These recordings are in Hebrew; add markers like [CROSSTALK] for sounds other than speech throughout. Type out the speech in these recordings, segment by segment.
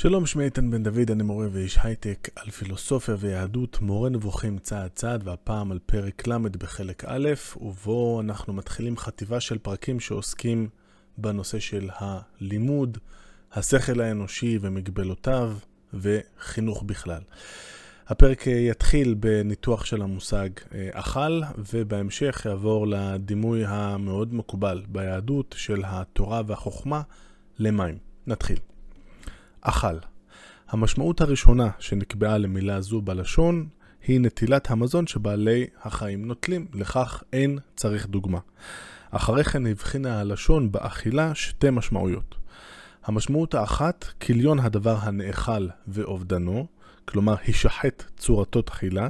שלום, שמי איתן בן דוד, אני מורה ואיש הייטק על פילוסופיה ויהדות, מורה נבוכים צעד צעד, והפעם על פרק ל' בחלק א', ובו אנחנו מתחילים חטיבה של פרקים שעוסקים בנושא של הלימוד, השכל האנושי ומגבלותיו, וחינוך בכלל. הפרק יתחיל בניתוח של המושג אה, אכל, ובהמשך יעבור לדימוי המאוד מקובל ביהדות של התורה והחוכמה למים. נתחיל. אכל. המשמעות הראשונה שנקבעה למילה זו בלשון היא נטילת המזון שבעלי החיים נוטלים, לכך אין צריך דוגמה. אחרי כן הבחינה הלשון באכילה שתי משמעויות. המשמעות האחת, כליון הדבר הנאכל ואובדנו, כלומר הישחט צורתו תחילה.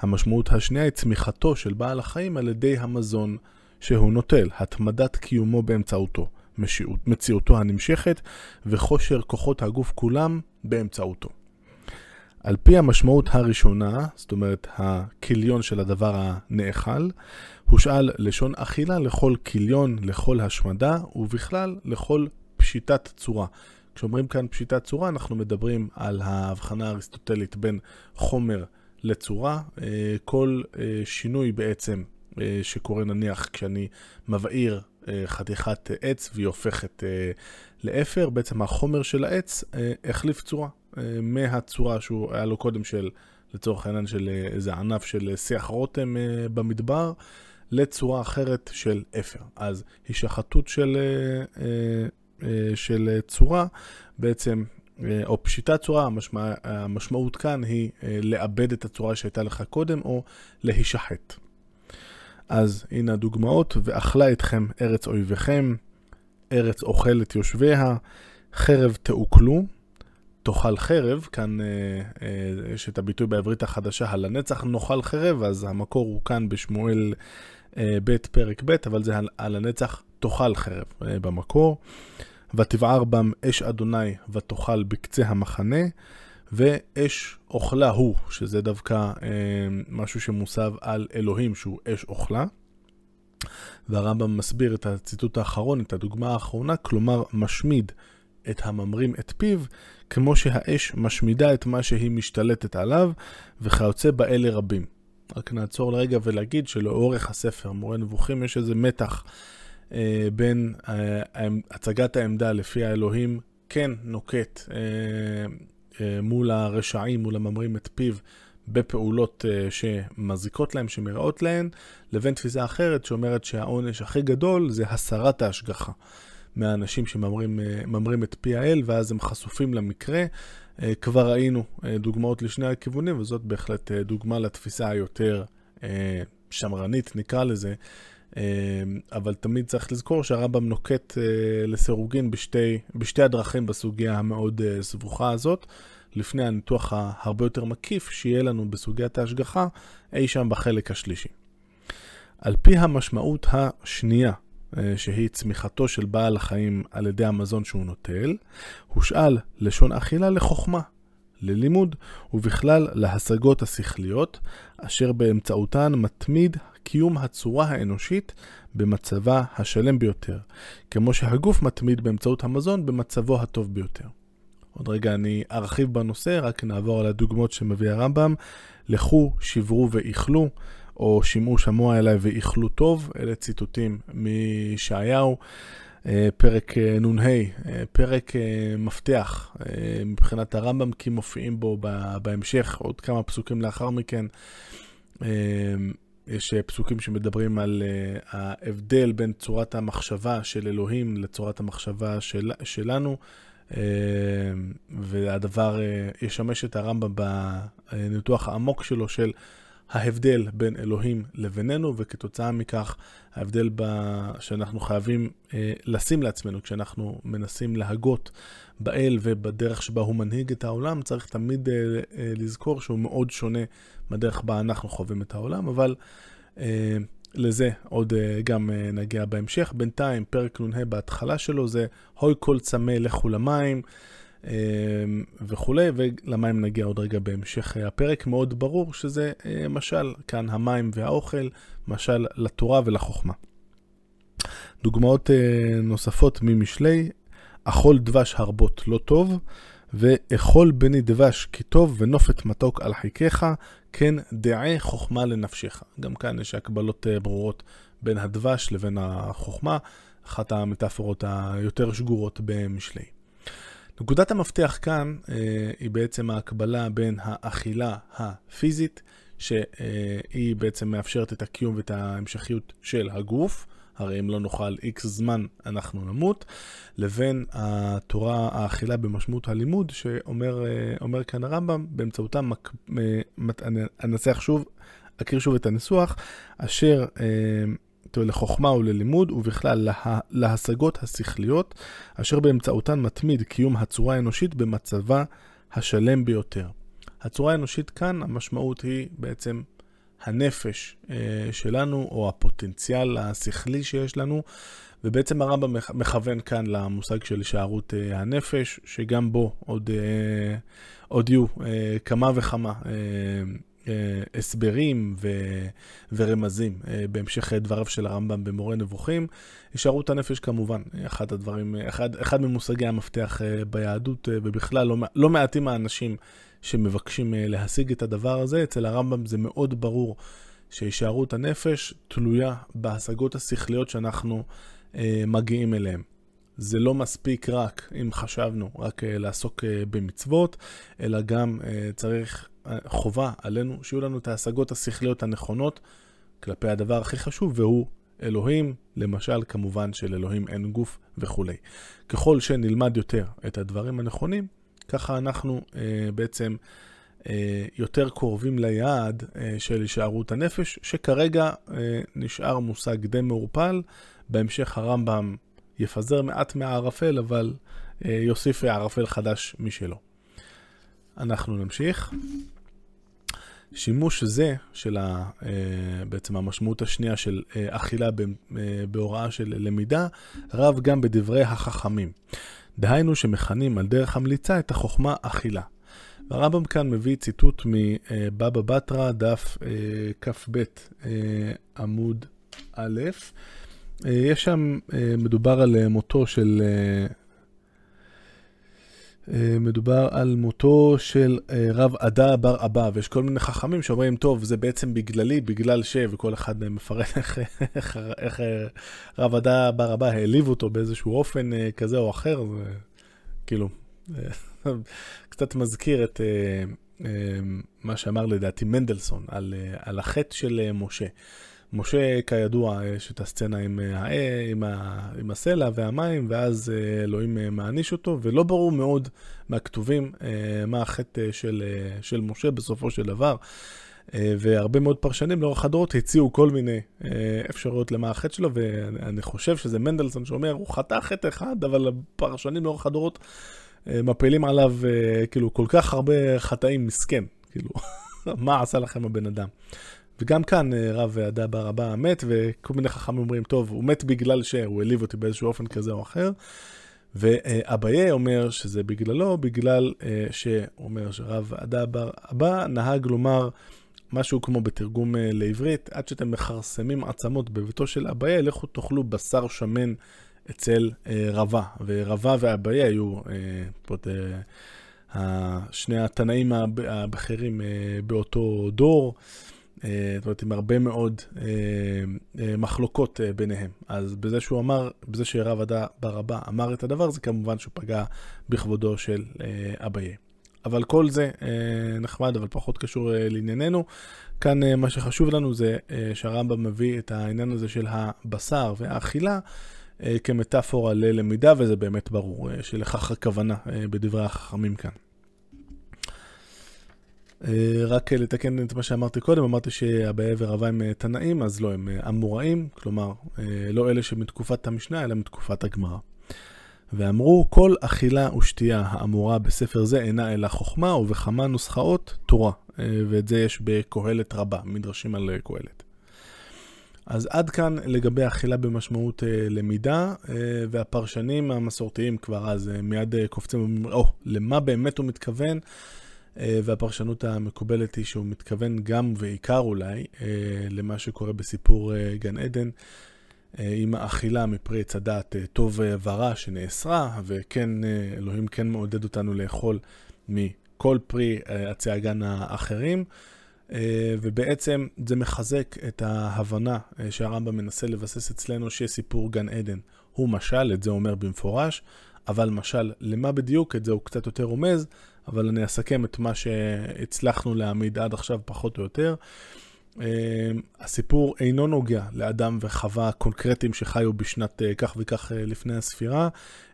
המשמעות השנייה היא צמיחתו של בעל החיים על ידי המזון שהוא נוטל, התמדת קיומו באמצעותו. מציאותו הנמשכת וכושר כוחות הגוף כולם באמצעותו. על פי המשמעות הראשונה, זאת אומרת הכיליון של הדבר הנאכל, הושאל לשון אכילה לכל כיליון, לכל השמדה, ובכלל לכל פשיטת צורה. כשאומרים כאן פשיטת צורה, אנחנו מדברים על ההבחנה האריסטוטלית בין חומר לצורה. אה, כל אה, שינוי בעצם אה, שקורה נניח כשאני מבעיר חתיכת עץ והיא הופכת אה, לאפר, בעצם החומר של העץ החליף צורה מהצורה שהוא היה לו קודם של, לצורך העניין של איזה ענף של שיח רותם במדבר, לצורה אחרת של אפר. אז הישחטות של, של צורה בעצם או פשיטת צורה, המשמע, המשמעות כאן היא לאבד את הצורה שהייתה לך קודם או להישחט. אז הנה הדוגמאות, ואכלה אתכם ארץ אויביכם, ארץ אוכלת יושביה, חרב תעוקלו, תאכל חרב, כאן אה, אה, יש את הביטוי בעברית החדשה, הלנצח נאכל חרב, אז המקור הוא כאן בשמואל אה, ב' פרק ב', אבל זה על הנצח תאכל חרב אה, במקור. ותבער בם אש אדוני ותאכל בקצה המחנה. ואש אוכלה הוא, שזה דווקא אה, משהו שמוסב על אלוהים שהוא אש אוכלה. והרמב"ם מסביר את הציטוט האחרון, את הדוגמה האחרונה, כלומר משמיד את הממרים את פיו, כמו שהאש משמידה את מה שהיא משתלטת עליו, וכיוצא באלה רבים. רק נעצור לרגע ולהגיד שלאורך הספר, מורה נבוכים, יש איזה מתח אה, בין אה, הצגת העמדה לפי האלוהים כן נוקט אה, מול הרשעים, מול הממרים את פיו, בפעולות אה, שמזיקות להם, שמראות להן, לבין תפיסה אחרת שאומרת שהעונש הכי גדול זה הסרת ההשגחה מהאנשים שממרים אה, את פי האל, ואז הם חשופים למקרה. כבר ראינו דוגמאות לשני הכיוונים, וזאת בהחלט דוגמה לתפיסה היותר שמרנית, נקרא לזה. אבל תמיד צריך לזכור שהרמב"ם נוקט לסירוגין בשתי, בשתי הדרכים בסוגיה המאוד סבוכה הזאת. לפני הניתוח ההרבה יותר מקיף שיהיה לנו בסוגיית ההשגחה אי שם בחלק השלישי. על פי המשמעות השנייה, אה, שהיא צמיחתו של בעל החיים על ידי המזון שהוא נוטל, הושאל לשון אכילה לחוכמה, ללימוד, ובכלל להשגות השכליות, אשר באמצעותן מתמיד קיום הצורה האנושית במצבה השלם ביותר, כמו שהגוף מתמיד באמצעות המזון במצבו הטוב ביותר. עוד רגע אני ארחיב בנושא, רק נעבור על הדוגמאות שמביא הרמב"ם. לכו, שברו ואיכלו, או שמעו שמוע אליי ואיכלו טוב, אלה ציטוטים מישעיהו. אה, פרק אה, נ"ה, אה, פרק מפתח מבחינת הרמב"ם, כי מופיעים בו בהמשך עוד כמה פסוקים לאחר מכן. יש פסוקים שמדברים על ההבדל בין צורת המחשבה של אלוהים לצורת המחשבה של, שלנו. והדבר ישמש את הרמב"ם בניתוח העמוק שלו של ההבדל בין אלוהים לבינינו, וכתוצאה מכך ההבדל ב... שאנחנו חייבים אה, לשים לעצמנו כשאנחנו מנסים להגות באל ובדרך שבה הוא מנהיג את העולם, צריך תמיד לזכור שהוא מאוד שונה מהדרך בה אנחנו חווים את העולם, אבל לזה עוד אה, גם אה, נגיע בהמשך. בינתיים, פרק נ"ה בהתחלה שלו זה הוי כל צמא לכו למים אה, וכולי, ולמים נגיע עוד רגע בהמשך הפרק. מאוד ברור שזה משל, כאן המים והאוכל, משל לתורה ולחוכמה. דוגמאות נוספות ממשלי, אכול דבש הרבות לא טוב, ואכול בני דבש כי טוב ונופת מתוק על חיקיך, כן דעי חוכמה לנפשך. גם כאן יש הקבלות אה, ברורות בין הדבש לבין החוכמה, אחת המטאפורות היותר שגורות במשלי. נקודת המפתח כאן אה, היא בעצם ההקבלה בין האכילה הפיזית, שהיא בעצם מאפשרת את הקיום ואת ההמשכיות של הגוף, הרי אם לא נאכל איקס זמן אנחנו נמות, לבין התורה האכילה במשמעות הלימוד, שאומר כאן הרמב"ם, באמצעותה מק... אנסח שוב, אקריא שוב את הניסוח, אשר אה, לחוכמה וללימוד, ובכלל לה, להשגות השכליות, אשר באמצעותן מתמיד קיום הצורה האנושית במצבה השלם ביותר. הצורה האנושית כאן, המשמעות היא בעצם הנפש אה, שלנו, או הפוטנציאל השכלי שיש לנו, ובעצם הרמב"ם מכוון כאן למושג של הישארות אה, הנפש, שגם בו עוד, אה, עוד יהיו כמה וכמה הסברים ו, ורמזים בהמשך דבריו של הרמב"ם במורה נבוכים. הישארות הנפש כמובן, אחד הדברים, אחד, אחד ממושגי המפתח ביהדות, ובכלל לא, לא מעטים האנשים שמבקשים אה, להשיג את הדבר הזה. אצל הרמב"ם זה מאוד ברור שהישארות הנפש תלויה בהשגות השכליות שאנחנו אה, מגיעים אליהן. זה לא מספיק רק, אם חשבנו, רק אה, לעסוק אה, במצוות, אלא גם אה, צריך, חובה עלינו שיהיו לנו את ההשגות השכליות הנכונות כלפי הדבר הכי חשוב, והוא אלוהים, למשל, כמובן שלאלוהים אין גוף וכולי. ככל שנלמד יותר את הדברים הנכונים, ככה אנחנו אה, בעצם אה, יותר קרובים ליעד אה, של הישארות הנפש, שכרגע אה, נשאר מושג די מעורפל. בהמשך הרמב"ם יפזר מעט מהערפל, אבל אה, יוסיף ערפל חדש משלו. אנחנו נמשיך. שימוש זה של ה, אה, בעצם המשמעות השנייה של אה, אכילה אה, בהוראה של למידה, רב גם בדברי החכמים. דהיינו שמכנים על דרך המליצה את החוכמה אכילה. והרמב"ם כאן מביא ציטוט מבבא בתרא, דף כ"ב עמוד א', יש שם, מדובר על מותו של אה, מדובר על מותו של אה, רב עדה בר אבא, ויש כל מיני חכמים שאומרים, טוב, זה בעצם בגללי, בגלל ש... וכל אחד מהם מפרט [LAUGHS] איך, איך, איך אה, רב עדה בר אבא העליב אותו באיזשהו אופן כזה או אחר, זה כאילו, [LAUGHS] קצת מזכיר את מה שאמר לדעתי מנדלסון על, על החטא של משה. משה, כידוע, יש את הסצנה עם, האה, עם, ה, עם הסלע והמים, ואז אה, אלוהים אה, מעניש אותו, ולא ברור מאוד מהכתובים אה, מה החטא של, של משה בסופו של דבר. והרבה מאוד פרשנים לאורך הדורות הציעו כל מיני אפשרויות למה החטא שלו, ואני חושב שזה מנדלסון שאומר, הוא חטא חטא אחד, אבל הפרשנים לאורך הדורות מפילים עליו כאילו כל כך הרבה חטאים מסכן, כאילו, [LAUGHS] מה עשה לכם הבן אדם? וגם כאן אה, רב ועדה בר הבא מת, וכל מיני חכמים אומרים, טוב, הוא מת בגלל שהוא העליב אותי באיזשהו אופן כזה או אחר. ואביי אומר שזה בגללו, בגלל אה, שאומר שרב עדה בר הבא נהג לומר משהו כמו בתרגום אה, לעברית, עד שאתם מכרסמים עצמות בביתו של אביי, לכו תאכלו בשר שמן אצל רבה. ורבה ואביי היו פות, שני התנאים הבכירים באותו דור. אה, זאת אומרת, עם הרבה מאוד אה, אה, מחלוקות ביניהם. אז בזה שהוא אמר, בזה שרב עדה בר אבא אמר את הדבר, זה כמובן שהוא פגע בכבודו של אביי. אבל כל זה נחמד, אבל פחות קשור לענייננו. כאן מה שחשוב לנו זה שהרמב"ם מביא את העניין הזה של הבשר והאכילה כמטאפורה ללמידה, וזה באמת ברור שלכך הכוונה בדברי החכמים כאן. אה, רק לתקן את מה שאמרתי קודם, אמרתי שאביי ורבה הם אה, תנאים, אז לא, הם אה, אמוראים, כלומר, לא אלה שמתקופת המשנה, אלא מתקופת הגמרא. ואמרו, כל אכילה ושתייה האמורה בספר זה אינה אלא חוכמה, ובכמה נוסחאות תורה. ואת זה יש בקהלת רבה, מדרשים על קהלת. אז עד כאן לגבי אכילה במשמעות למידה, והפרשנים המסורתיים כבר אז מיד קופצים ואומרים, או, למה באמת הוא מתכוון? אה, והפרשנות המקובלת היא שהוא מתכוון גם ועיקר אולי אה, למה שקורה בסיפור אה, גן עדן, עם האכילה מפרי עץ הדעת טוב ורע שנאסרה, וכן, אלוהים כן מעודד אותנו לאכול מכל פרי עצי הגן האחרים. ובעצם זה מחזק את ההבנה שהרמב"ם מנסה לבסס אצלנו שסיפור גן עדן הוא משל, את זה אומר במפורש, אבל משל למה בדיוק, את זה הוא קצת יותר רומז, אבל אני אסכם את מה שהצלחנו להעמיד עד עכשיו פחות או יותר. הסיפור אינו נוגע לאדם וחווה קונקרטיים שחיו בשנת כך וכך לפני הספירה,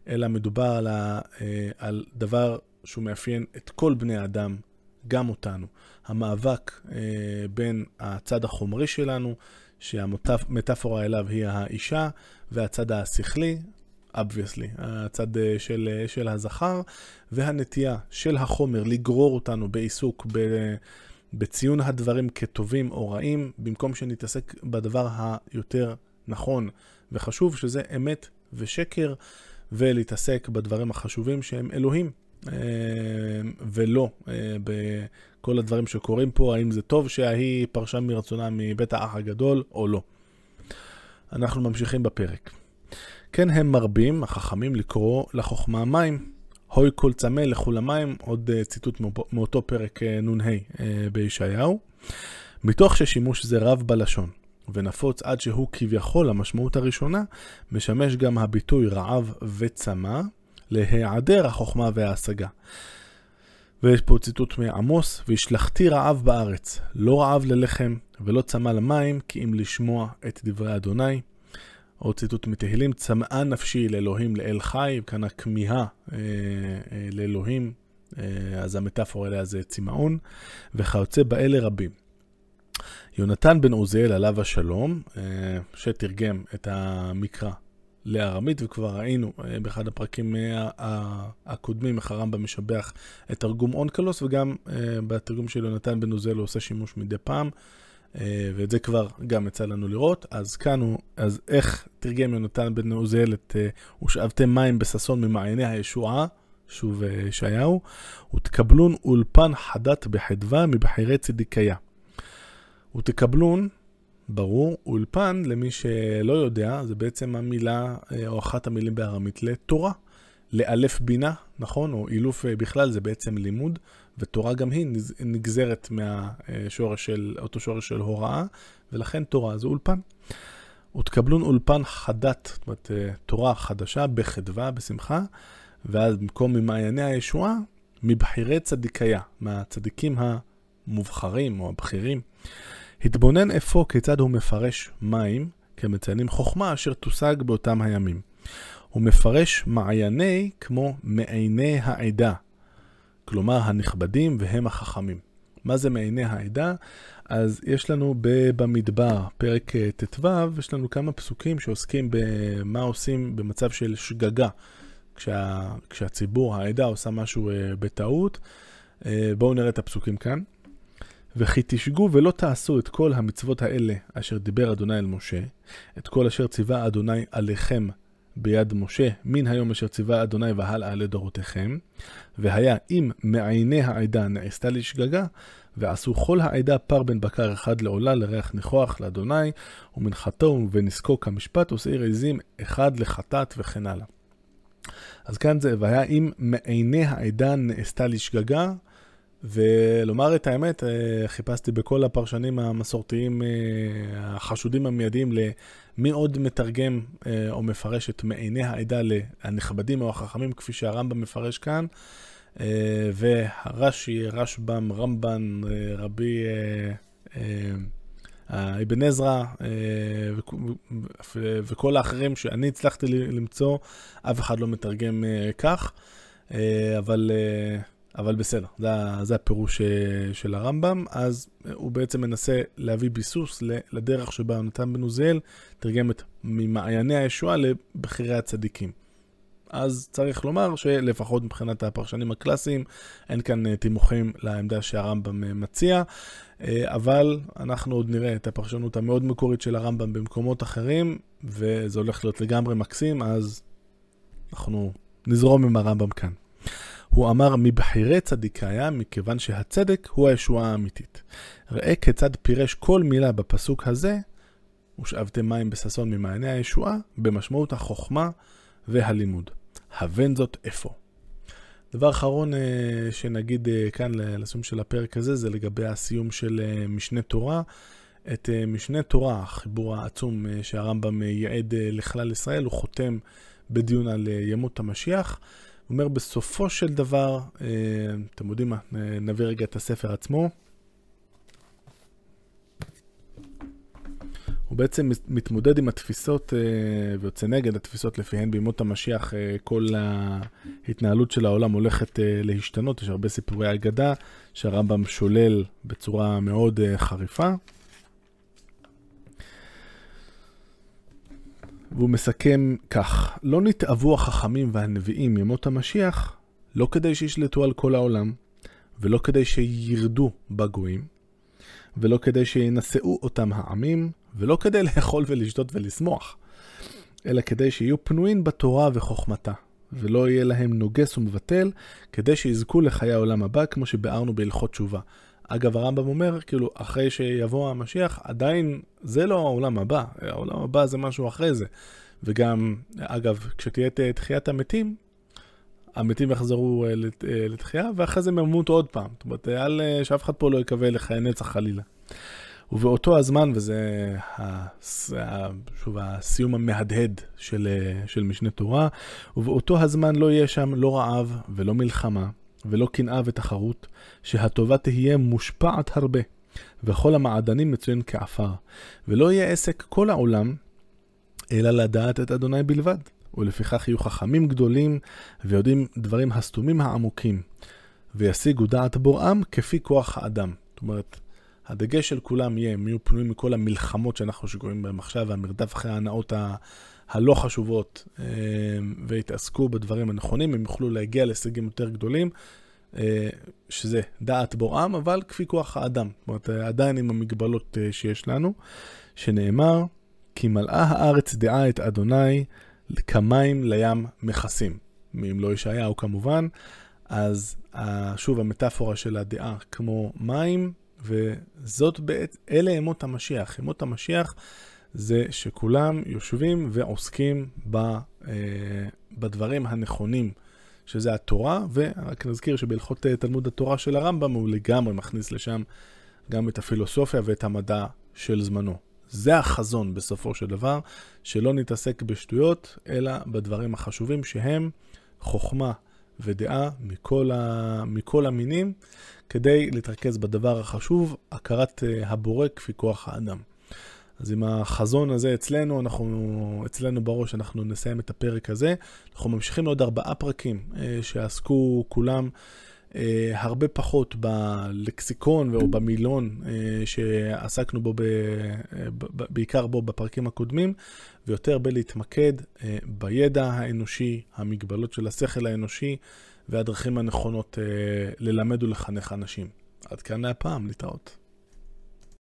אלא מדובר על, ה, על דבר שהוא מאפיין את כל בני האדם, גם אותנו. המאבק בין הצד החומרי שלנו, שהמטאפורה אליו היא האישה, והצד השכלי, obviously, הצד של, של הזכר, והנטייה של החומר לגרור אותנו בעיסוק, ב, בציון הדברים כטובים או רעים, במקום שנתעסק בדבר היותר נכון וחשוב, שזה אמת ושקר, ולהתעסק בדברים החשובים שהם אלוהים. ולא בכל הדברים שקורים פה, האם זה טוב שההיא פרשה מרצונה מבית האח הגדול או לא. אנחנו ממשיכים בפרק. כן הם מרבים, החכמים, לקרוא לחוכמה מים. הוי כל צמא לכו למים, עוד ציטוט מאותו פרק נ"ה בישעיהו. מתוך ששימוש זה רב בלשון, ונפוץ עד שהוא כביכול המשמעות הראשונה, משמש גם הביטוי רעב וצמא להיעדר החוכמה וההשגה. ויש פה ציטוט מעמוס, והשלכתי רעב בארץ, לא רעב ללחם ולא צמא למים, כי אם לשמוע את דברי אדוני. עוד ציטוט מתהילים, צמאה נפשי לאלוהים לאל חי, כאן הכמיהה אה, אה, לאלוהים, אה, אז המטאפורה אליה זה צמאון, וכיוצא באלה רבים. יונתן בן עוזיאל עליו השלום, אה, שתרגם את המקרא לארמית, וכבר ראינו אה, באחד הפרקים אה, הקודמים איך הרמב"ם משבח את תרגום אונקלוס, וגם אה, בתרגום של יונתן בן עוזל הוא עושה שימוש מדי פעם, ואת זה כבר גם יצא לנו לראות. אז כאן הוא, אז איך תרגם יונתן בן עוזל את ושאבתם מים בששון ממעייני הישועה, שוב ישעיהו, ותקבלון אולפן חדת בחדווה מבחירי צדיקיה. ותקבלון ברור, אולפן, למי שלא יודע, זה בעצם המילה, אה, או אחת המילים בארמית לתורה. לאלף בינה, נכון? או אילוף אה, בכלל, זה בעצם לימוד, ותורה גם היא נגזרת מהשורש של, אותו שורש של הוראה, ולכן תורה זה אולפן. ותקבלון אולפן חדת, זאת אומרת, אה, תורה חדשה בחדווה, בשמחה, ואז במקום ממעייני הישועה, מבחירי צדיקיה, מהצדיקים המובחרים או הבכירים. התבונן אפוא כיצד הוא מפרש מים כמציינים חוכמה אשר תושג באותם הימים. הוא מפרש מעייני כמו מעייני העדה, כלומר הנכבדים והם החכמים. מה זה מעייני העדה? אז יש לנו במדבר, פרק אה, ט"ו, יש לנו כמה פסוקים שעוסקים במה עושים במצב של שגגה, כשה, כשהציבור, העדה עושה משהו אה, בטעות. אה, בואו נראה את הפסוקים כאן. וכי תשגו ולא תעשו את כל המצוות האלה אשר דיבר אדוני אל משה, את כל אשר ציווה אדוני עליכם ביד משה, מן היום אשר ציווה אדוני והלאה לדורותיכם, והיה אם מעייני העדה נעשתה לשגגה, ועשו כל העדה פר בן בקר אחד לעולה לריח ניחוח לאדוני, ומנחתו ונזקו כמשפט ושעיר עזים אחד לחטאת וכן הלאה. אז כאן זה, והיה אם מעייני העדה נעשתה לשגגה, ולומר את האמת, אה, חיפשתי בכל הפרשנים המסורתיים אה, החשודים המיידיים למי עוד מתרגם אה, או מפרש את מעיני העדה לנכבדים או החכמים, כפי שהרמב"ם מפרש כאן. והרש"י, רשב"ם, רמב"ן, רבי אבן עזרא וכל האחרים שאני הצלחתי למצוא, אף אחד לא מתרגם כך, אבל אבל בסדר, זה, זה הפירוש אה, של הרמב"ם. אז הוא בעצם מנסה להביא ביסוס לדרך שבה יונתן בן עוזיאל תרגם את ממעייני הישועה לבחירי הצדיקים. אז צריך לומר שלפחות מבחינת הפרשנים הקלאסיים, אין כאן אה, תימוכים לעמדה שהרמב"ם אה, מציע, אבל אנחנו עוד נראה את הפרשנות המאוד מקורית של הרמב"ם במקומות אחרים, וזה הולך להיות לגמרי מקסים, אז אנחנו נזרום עם הרמב"ם כאן. הוא אמר מבחירי צדיקיה, מכיוון שהצדק הוא הישועה האמיתית. ראה כיצד פירש כל מילה בפסוק הזה ושאבתם מים בששון ממעייני הישועה, במשמעות החוכמה והלימוד. הבן זאת אפוא. דבר אחרון אה, שנגיד אה, כאן לסיום של הפרק הזה, זה לגבי הסיום של אה, משנה תורה. את משנה תורה, החיבור העצום שהרמב"ם ייעד לכלל ישראל, הוא חותם בדיון על ימות המשיח. אומר, בסופו של דבר, אתם יודעים מה, נביא רגע את הספר עצמו. הוא בעצם מתמודד עם התפיסות אה, ויוצא נגד התפיסות לפיהן בימות המשיח אה, כל ההתנהלות של העולם הולכת אה, להשתנות. יש הרבה סיפורי אגדה שהרמב"ם שולל בצורה מאוד חריפה. והוא מסכם כך: לא נתאבו החכמים והנביאים ימות המשיח, לא כדי שישלטו על כל העולם, ולא כדי שירדו בגויים, ולא כדי שינשאו אותם העמים, ולא כדי לאכול ולשתות ולשמוח, אלא כדי שיהיו פנויים בתורה וחוכמתה, ולא יהיה להם נוגס ומבטל, כדי שיזכו לחיי העולם הבא, כמו שביארנו בהלכות תשובה. אגב, הרמב"ם אומר, כאילו, אחרי שיבוא המשיח, עדיין זה לא העולם הבא, העולם הבא זה משהו אחרי זה. וגם, אגב, כשתהיה תחיית המתים, המתים יחזרו אה, אה, לתחייה, ואחרי זה הם ימותו עוד פעם. זאת אומרת, אל, אה, שאף אחד פה לא יקווה לחיי נצח חלילה. ובאותו הזמן, וזה שוב הסיום המהדהד של, של משנה תורה, ובאותו הזמן לא יהיה שם לא רעב ולא מלחמה ולא קנאה ותחרות, שהטובה תהיה מושפעת הרבה, וכל המעדנים מצוין כעפר, ולא יהיה עסק כל העולם, אלא לדעת את אדוני בלבד. ולפיכך יהיו חכמים גדולים ויודעים דברים הסתומים העמוקים, וישיגו דעת בוראם כפי כוח האדם. זאת אומרת, הדגש של כולם יהיה, הם יהיו פנויים מכל המלחמות שאנחנו שגויים בהן עכשיו, והמרדף אחרי ההנאות. הלא חשובות, אה, והתעסקו בדברים הנכונים, הם יוכלו להגיע להישגים יותר גדולים, אה, שזה דעת בוראם, אבל כפי כוח האדם. זאת אומרת, עדיין עם המגבלות אה, שיש לנו, שנאמר, כי מלאה הארץ דעה את אדוני, כמים לים מכסים. אם לא ישעיהו כמובן, אז שוב המטאפורה של הדעה כמו מים, וזאת בעת, אלה ימות המשיח. ימות המשיח זה שכולם יושבים ועוסקים ב, אה, בדברים הנכונים, שזה התורה, ורק נזכיר שבהלכות אה, תלמוד התורה של הרמב"ם הוא לגמרי מכניס לשם גם את הפילוסופיה ואת המדע של זמנו. זה החזון בסופו של דבר, שלא נתעסק בשטויות, אלא בדברים החשובים שהם חוכמה ודעה מכל, ה... מכל המינים, כדי להתרכז בדבר החשוב, הכרת אה, הבורא כפי כוח האדם. אז עם החזון הזה אצלנו, אנחנו, אצלנו בראש, אנחנו נסיים את הפרק הזה. אנחנו ממשיכים לעוד ארבעה פרקים אה, שעסקו כולם אה, הרבה פחות בלקסיקון או במילון אה, שעסקנו בו, ב, ב, בעיקר בו בפרקים הקודמים, ויותר בלהתמקד אה, בידע האנושי, המגבלות של השכל האנושי והדרכים הנכונות אה, ללמד ולחנך אנשים. עד כאן להפעם, להתראות.